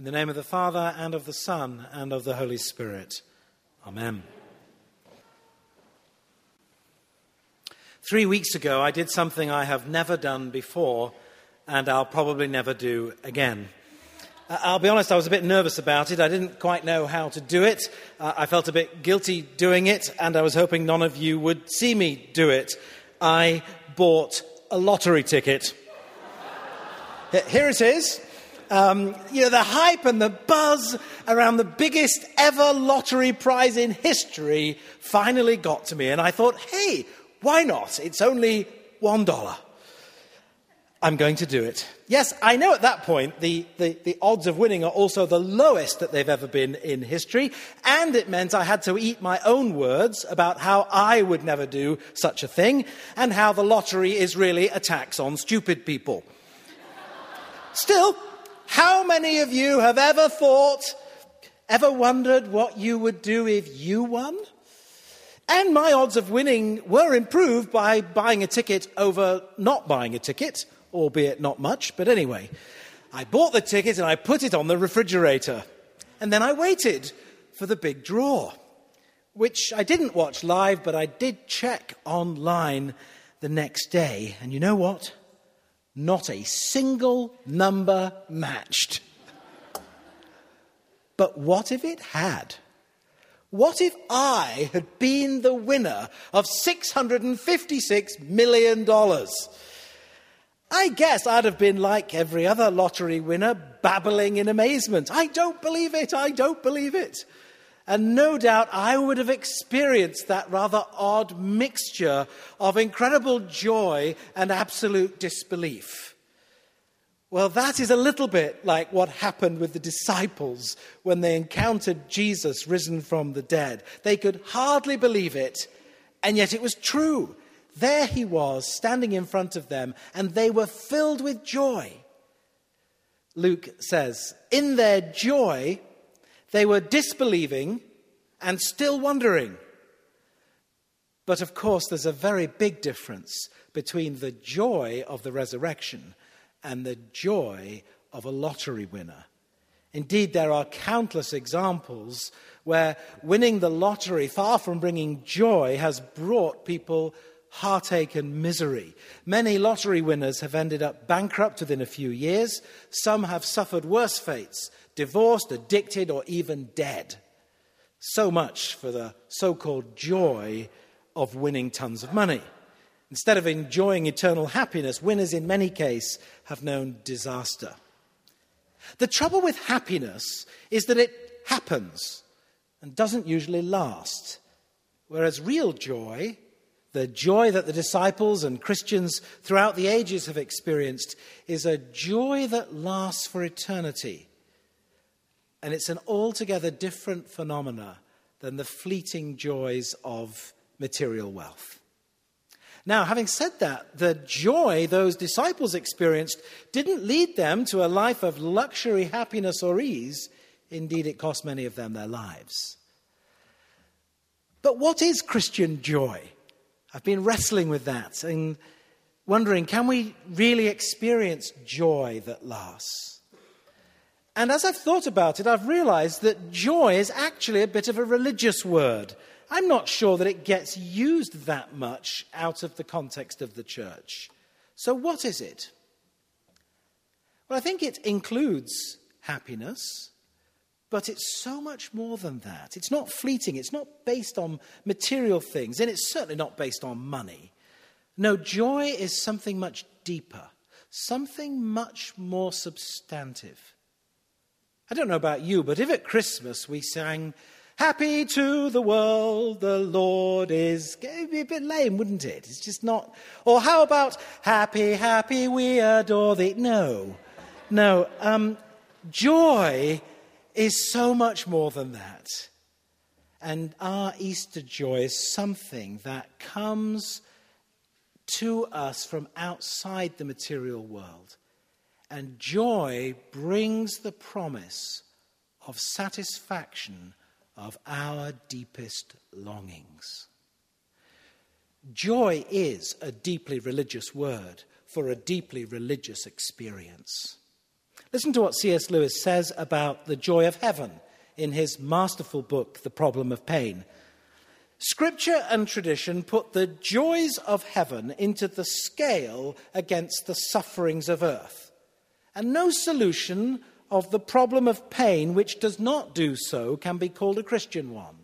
In the name of the Father, and of the Son, and of the Holy Spirit. Amen. Three weeks ago, I did something I have never done before, and I'll probably never do again. Uh, I'll be honest, I was a bit nervous about it. I didn't quite know how to do it. Uh, I felt a bit guilty doing it, and I was hoping none of you would see me do it. I bought a lottery ticket. Here it is. Um, you know, the hype and the buzz around the biggest ever lottery prize in history finally got to me. And I thought, hey, why not? It's only one dollar. I'm going to do it. Yes, I know at that point the, the, the, odds of winning are also the lowest that they've ever been in history, and it meant I had to eat my own words about how I would never do such a thing, and how the lottery is really a tax on stupid people. Still, how many of you have ever thought, ever wondered what you would do if you won? And my odds of winning were improved by buying a ticket over not buying a ticket, albeit not much, but anyway. I bought the ticket and I put it on the refrigerator. And then I waited for the big draw, which I didn't watch live, but I did check online the next day. And you know what? Not a single number matched. But what if it had? What if I had been the winner of $656 million? I guess I'd have been like every other lottery winner, babbling in amazement. I don't believe it, I don't believe it. And no doubt I would have experienced that rather odd mixture of incredible joy and absolute disbelief. Well, that is a little bit like what happened with the disciples when they encountered Jesus risen from the dead. They could hardly believe it, and yet it was true. There he was, standing in front of them, and they were filled with joy. Luke says, In their joy, they were disbelieving and still wondering. But of course, there's a very big difference between the joy of the resurrection and the joy of a lottery winner. Indeed, there are countless examples where winning the lottery, far from bringing joy, has brought people heartache and misery. Many lottery winners have ended up bankrupt within a few years. Some have suffered worse fates divorced, addicted, or even dead. So much for the so called joy of winning tons of money. Instead of enjoying eternal happiness, winners in many cases have known disaster. The trouble with happiness is that it happens and doesn't usually last, whereas real joy the joy that the disciples and Christians throughout the ages have experienced is a joy that lasts for eternity. And it's an altogether different phenomena than the fleeting joys of material wealth. Now, having said that, the joy those disciples experienced didn't lead them to a life of luxury, happiness, or ease. Indeed, it cost many of them their lives. But what is Christian joy? I've been wrestling with that and wondering can we really experience joy that lasts? And as I've thought about it, I've realized that joy is actually a bit of a religious word. I'm not sure that it gets used that much out of the context of the church. So, what is it? Well, I think it includes happiness, but it's so much more than that. It's not fleeting, it's not based on material things, and it's certainly not based on money. No, joy is something much deeper, something much more substantive. I don't know about you, but if at Christmas we sang, Happy to the world, the Lord is. It'd be a bit lame, wouldn't it? It's just not. Or how about Happy, happy, we adore thee? No. No. Um, joy is so much more than that. And our Easter joy is something that comes to us from outside the material world. And joy brings the promise of satisfaction of our deepest longings. Joy is a deeply religious word for a deeply religious experience. Listen to what C.S. Lewis says about the joy of heaven in his masterful book, The Problem of Pain. Scripture and tradition put the joys of heaven into the scale against the sufferings of earth. And no solution of the problem of pain which does not do so can be called a Christian one.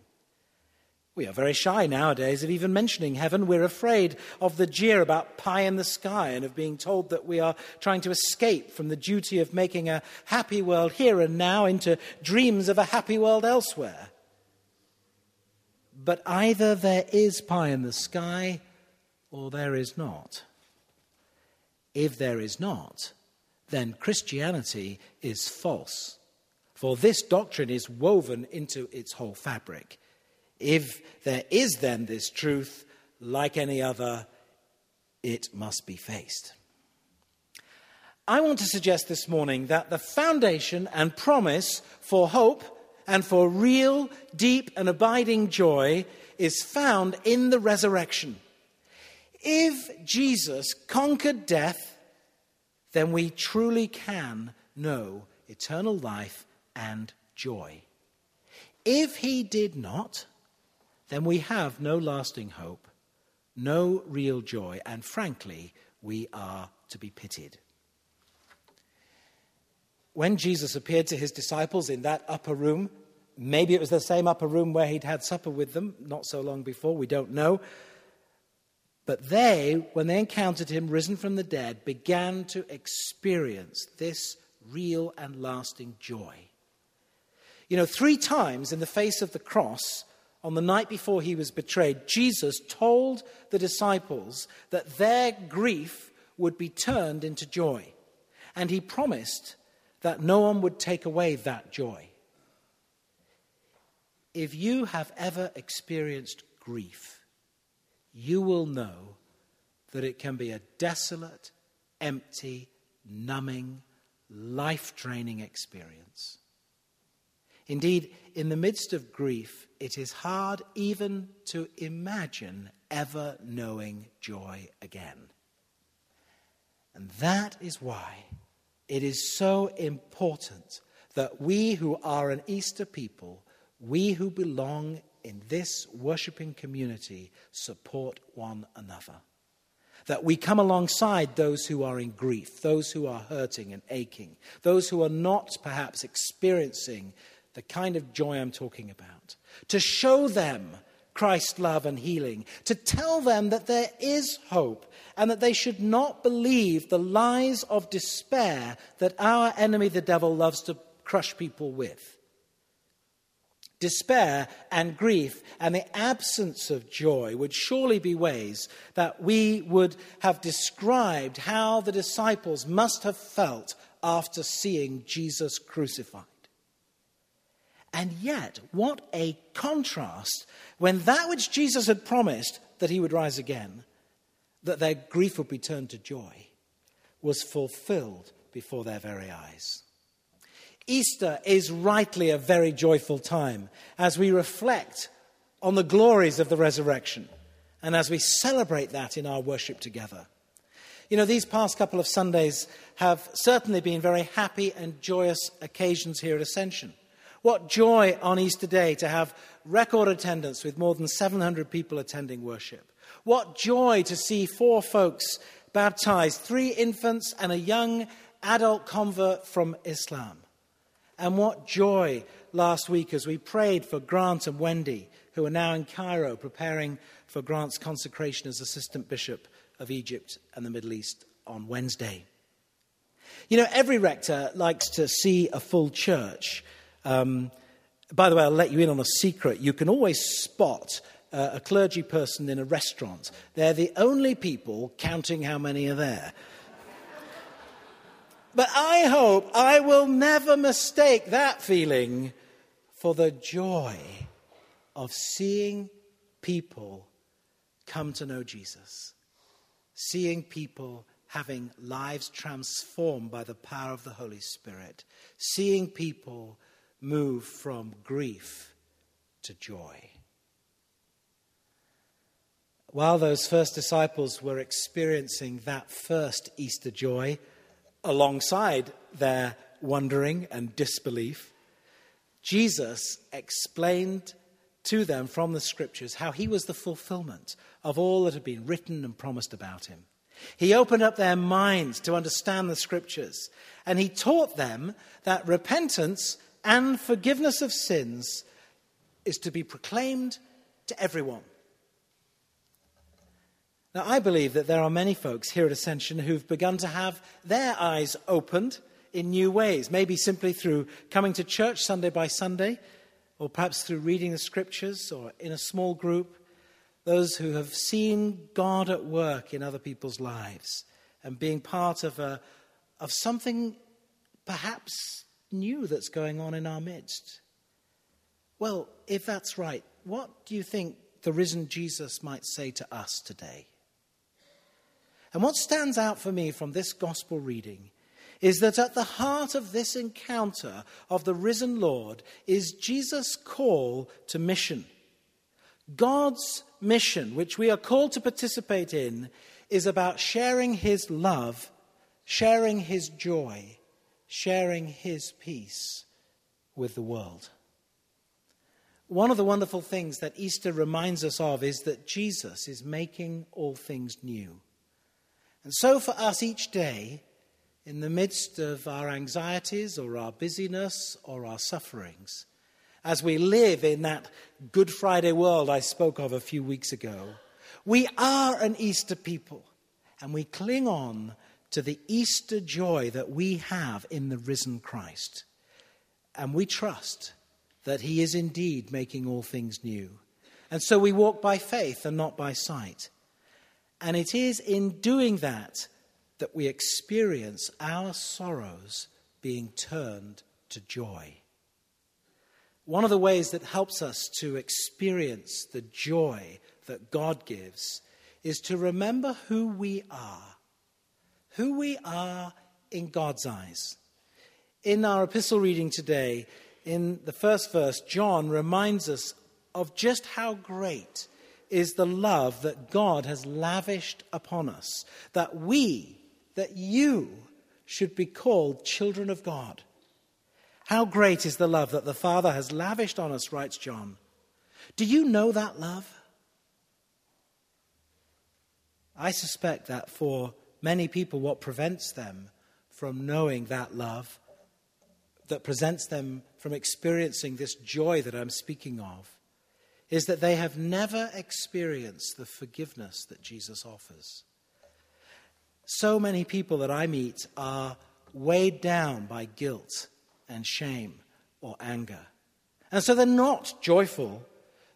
We are very shy nowadays of even mentioning heaven. We're afraid of the jeer about pie in the sky and of being told that we are trying to escape from the duty of making a happy world here and now into dreams of a happy world elsewhere. But either there is pie in the sky or there is not. If there is not, then Christianity is false. For this doctrine is woven into its whole fabric. If there is then this truth, like any other, it must be faced. I want to suggest this morning that the foundation and promise for hope and for real, deep, and abiding joy is found in the resurrection. If Jesus conquered death, then we truly can know eternal life and joy. If he did not, then we have no lasting hope, no real joy, and frankly, we are to be pitied. When Jesus appeared to his disciples in that upper room, maybe it was the same upper room where he'd had supper with them not so long before, we don't know. But they, when they encountered him risen from the dead, began to experience this real and lasting joy. You know, three times in the face of the cross, on the night before he was betrayed, Jesus told the disciples that their grief would be turned into joy. And he promised that no one would take away that joy. If you have ever experienced grief, you will know that it can be a desolate, empty, numbing, life draining experience. Indeed, in the midst of grief, it is hard even to imagine ever knowing joy again. And that is why it is so important that we who are an Easter people, we who belong in this worshipping community, support one another. That we come alongside those who are in grief, those who are hurting and aching, those who are not perhaps experiencing the kind of joy I'm talking about, to show them Christ's love and healing, to tell them that there is hope and that they should not believe the lies of despair that our enemy, the devil, loves to crush people with. Despair and grief and the absence of joy would surely be ways that we would have described how the disciples must have felt after seeing Jesus crucified. And yet, what a contrast when that which Jesus had promised that he would rise again that their grief would be turned to joy was fulfilled before their very eyes. Easter is rightly a very joyful time as we reflect on the glories of the resurrection and as we celebrate that in our worship together. You know, these past couple of Sundays have certainly been very happy and joyous occasions here at Ascension. What joy on Easter Day to have record attendance with more than 700 people attending worship. What joy to see four folks baptized, three infants and a young adult convert from Islam. And what joy last week as we prayed for Grant and Wendy, who are now in Cairo preparing for Grant's consecration as Assistant Bishop of Egypt and the Middle East on Wednesday. You know, every rector likes to see a full church. Um, by the way, I'll let you in on a secret. You can always spot uh, a clergy person in a restaurant. They're the only people counting how many are there. But I hope I will never mistake that feeling for the joy of seeing people come to know Jesus, seeing people having lives transformed by the power of the Holy Spirit, seeing people move from grief to joy. While those first disciples were experiencing that first Easter joy alongside their wondering and disbelief, Jesus explained to them from the scriptures how he was the fulfillment of all that had been written and promised about him. He opened up their minds to understand the scriptures, and he taught them that repentance and forgiveness of sins is to be proclaimed to everyone. Now, I believe that there are many folks here at Ascension who've begun to have their eyes opened in new ways, maybe simply through coming to church Sunday by Sunday, or perhaps through reading the scriptures or in a small group. Those who have seen God at work in other people's lives and being part of, a, of something perhaps new that's going on in our midst. Well, if that's right, what do you think the risen Jesus might say to us today? And what stands out for me from this gospel reading is that at the heart of this encounter of the risen Lord is Jesus' call to mission. God's mission, which we are called to participate in, is about sharing his love, sharing his joy, sharing his peace with the world. One of the wonderful things that Easter reminds us of is that Jesus is making all things new. And so, for us each day, in the midst of our anxieties or our busyness or our sufferings, as we live in that Good Friday world I spoke of a few weeks ago, we are an Easter people and we cling on to the Easter joy that we have in the risen Christ. And we trust that He is indeed making all things new. And so we walk by faith and not by sight. And it is in doing that that we experience our sorrows being turned to joy. One of the ways that helps us to experience the joy that God gives is to remember who we are, who we are in God's eyes. In our epistle reading today, in the first verse, John reminds us of just how great is the love that God has lavished upon us, that we, that you should be called children of God. How great is the love that the Father has lavished on us, writes John. Do you know that love? I suspect that for many people, what prevents them from knowing that love, that presents them from experiencing this joy that I'm speaking of, is that they have never experienced the forgiveness that Jesus offers. So many people that I meet are weighed down by guilt and shame or anger. And so they're not joyful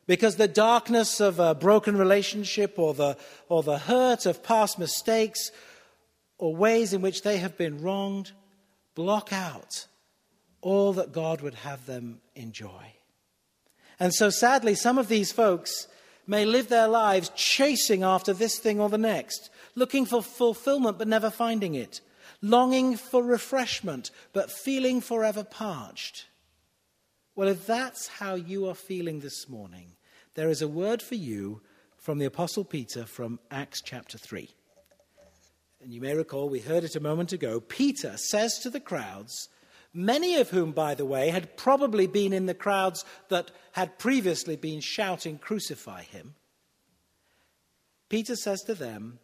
because the darkness of a broken relationship or the, or the hurt of past mistakes or ways in which they have been wronged block out all that God would have them enjoy. And so sadly, some of these folks may live their lives chasing after this thing or the next, looking for fulfillment but never finding it, longing for refreshment but feeling forever parched. Well, if that's how you are feeling this morning, there is a word for you from the Apostle Peter from Acts chapter 3. And you may recall, we heard it a moment ago. Peter says to the crowds, many of whom, by the way, had probably been in the crowds that had previously been shouting, Crucify him. Peter says to them,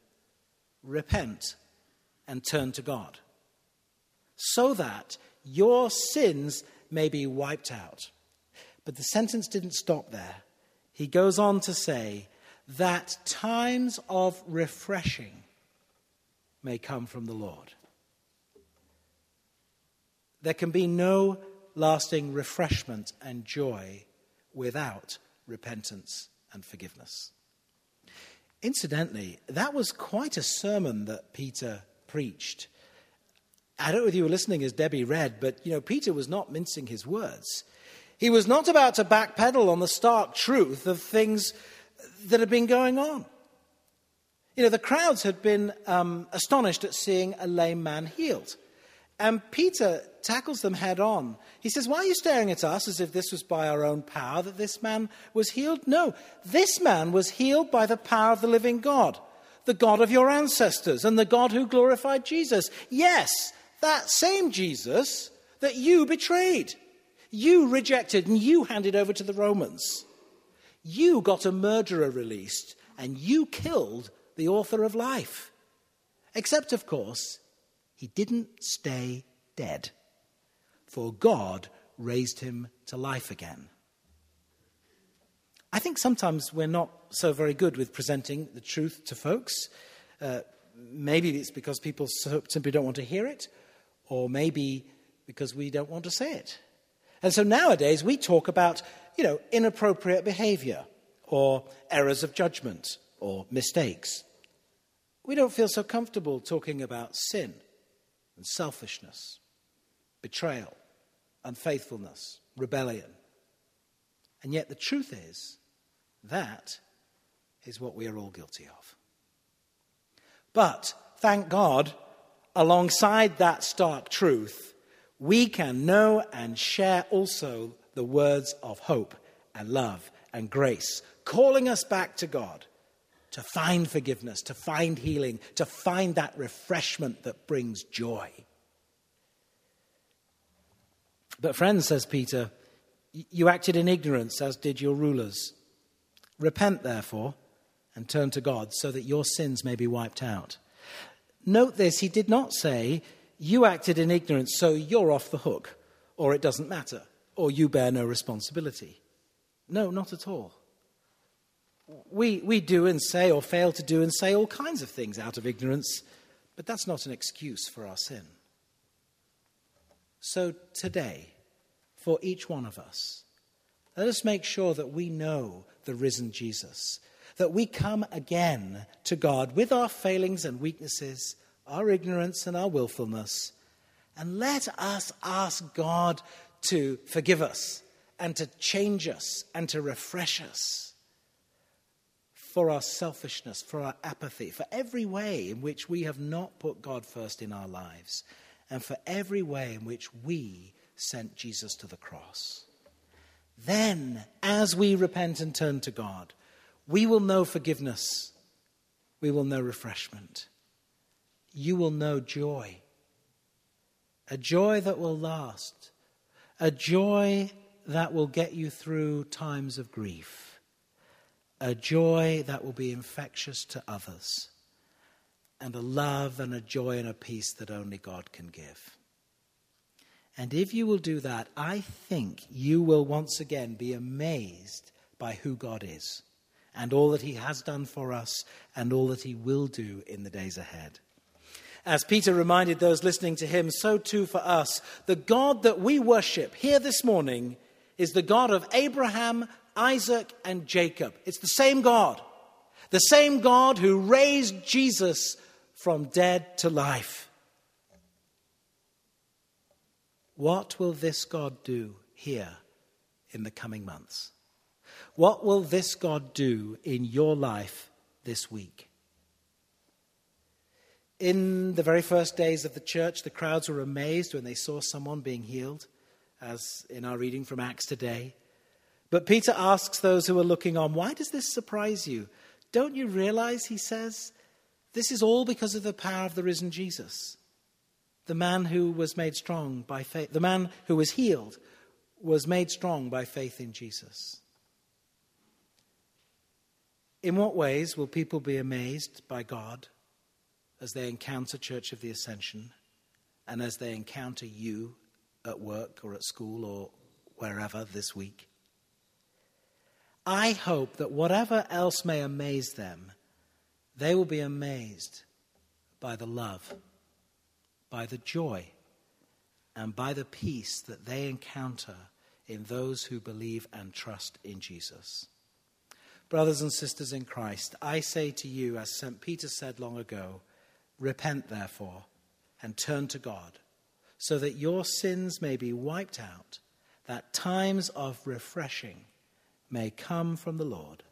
repent and turn to God, so that your sins may be wiped out. But the sentence didn't stop there. He goes on to say that times of refreshing may come from the Lord. There can be no lasting refreshment and joy without repentance and forgiveness. Incidentally, that was quite a sermon that Peter preached. I don't know if you were listening as Debbie read, but you know, Peter was not mincing his words. He was not about to backpedal on the stark truth of things that had been going on. You know, the crowds had been um, astonished at seeing a lame man healed. And Peter tackles them head on. He says, Why are you staring at us as if this was by our own power that this man was healed? No, this man was healed by the power of the living God, the God of your ancestors, and the God who glorified Jesus. Yes, that same Jesus, that you betrayed. You rejected and you handed over to the Romans. You got a murderer released and you killed the author of life. Except, of course, he didn't stay dead, for God raised him to life again. I think sometimes we're not so very good with presenting the truth to folks. Uh, maybe it's because people simply don't want to hear it, or maybe because we don't want to say it. And so nowadays we talk about, you know, inappropriate behavior or errors of judgment or mistakes. We don't feel so comfortable talking about sin and selfishness, betrayal, unfaithfulness, rebellion. And yet the truth is that is what we are all guilty of. But thank God, alongside that stark truth, we can know and share also the words of hope and love and grace, calling us back to God to find forgiveness, to find healing, to find that refreshment that brings joy. But, friends, says Peter, you acted in ignorance, as did your rulers. Repent, therefore, and turn to God, so that your sins may be wiped out. Note this, he did not say, You acted in ignorance, so you're off the hook, or it doesn't matter, or you bear no responsibility. No, not at all. We, we do and say, or fail to do and say, all kinds of things out of ignorance, but that's not an excuse for our sin. So today, for each one of us, let us make sure that we know the risen Jesus, that we come again to God with our failings and weaknesses, our ignorance and our willfulness, and let us ask God to forgive us and to change us and to refresh us for our selfishness, for our apathy, for every way in which we have not put God first in our lives, and for every way in which we sent Jesus to the cross. Then, as we repent and turn to God, we will know forgiveness, we will know refreshment, you will know joy. A joy that will last, a joy that will get you through times of grief, a joy that will be infectious to others, and a love and a joy and a peace that only God can give. And if you will do that, I think you will once again be amazed by who God is and all that He has done for us and all that He will do in the days ahead. As Peter reminded those listening to him, so too for us. The God that we worship here this morning is the God of Abraham, Isaac, and Jacob. It's the same God. The same God who raised Jesus from dead to life. What will this God do here in the coming months? What will this God do in your life this week? In the very first days of the church, the crowds were amazed when they saw someone being healed as in our reading from Acts today. But Peter asks those who are looking on, Why does this surprise you? Don't you realize, he says, this is all because of the power of the risen Jesus. The man who was made strong by faith, the man who was healed was made strong by faith in Jesus. In what ways will people be amazed by God as they encounter Church of the Ascension and as they encounter you at work or at school or wherever this week. I hope that whatever else may amaze them, they will be amazed by the love, by the joy, and by the peace that they encounter in those who believe and trust in Jesus. Brothers and sisters in Christ, I say to you, as St. Peter said long ago, repent therefore and turn to God so that your sins may be wiped out, that times of refreshing may come from the Lord.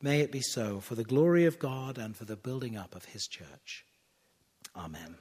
May it be so for the glory of God and for the building up of his church. Amen.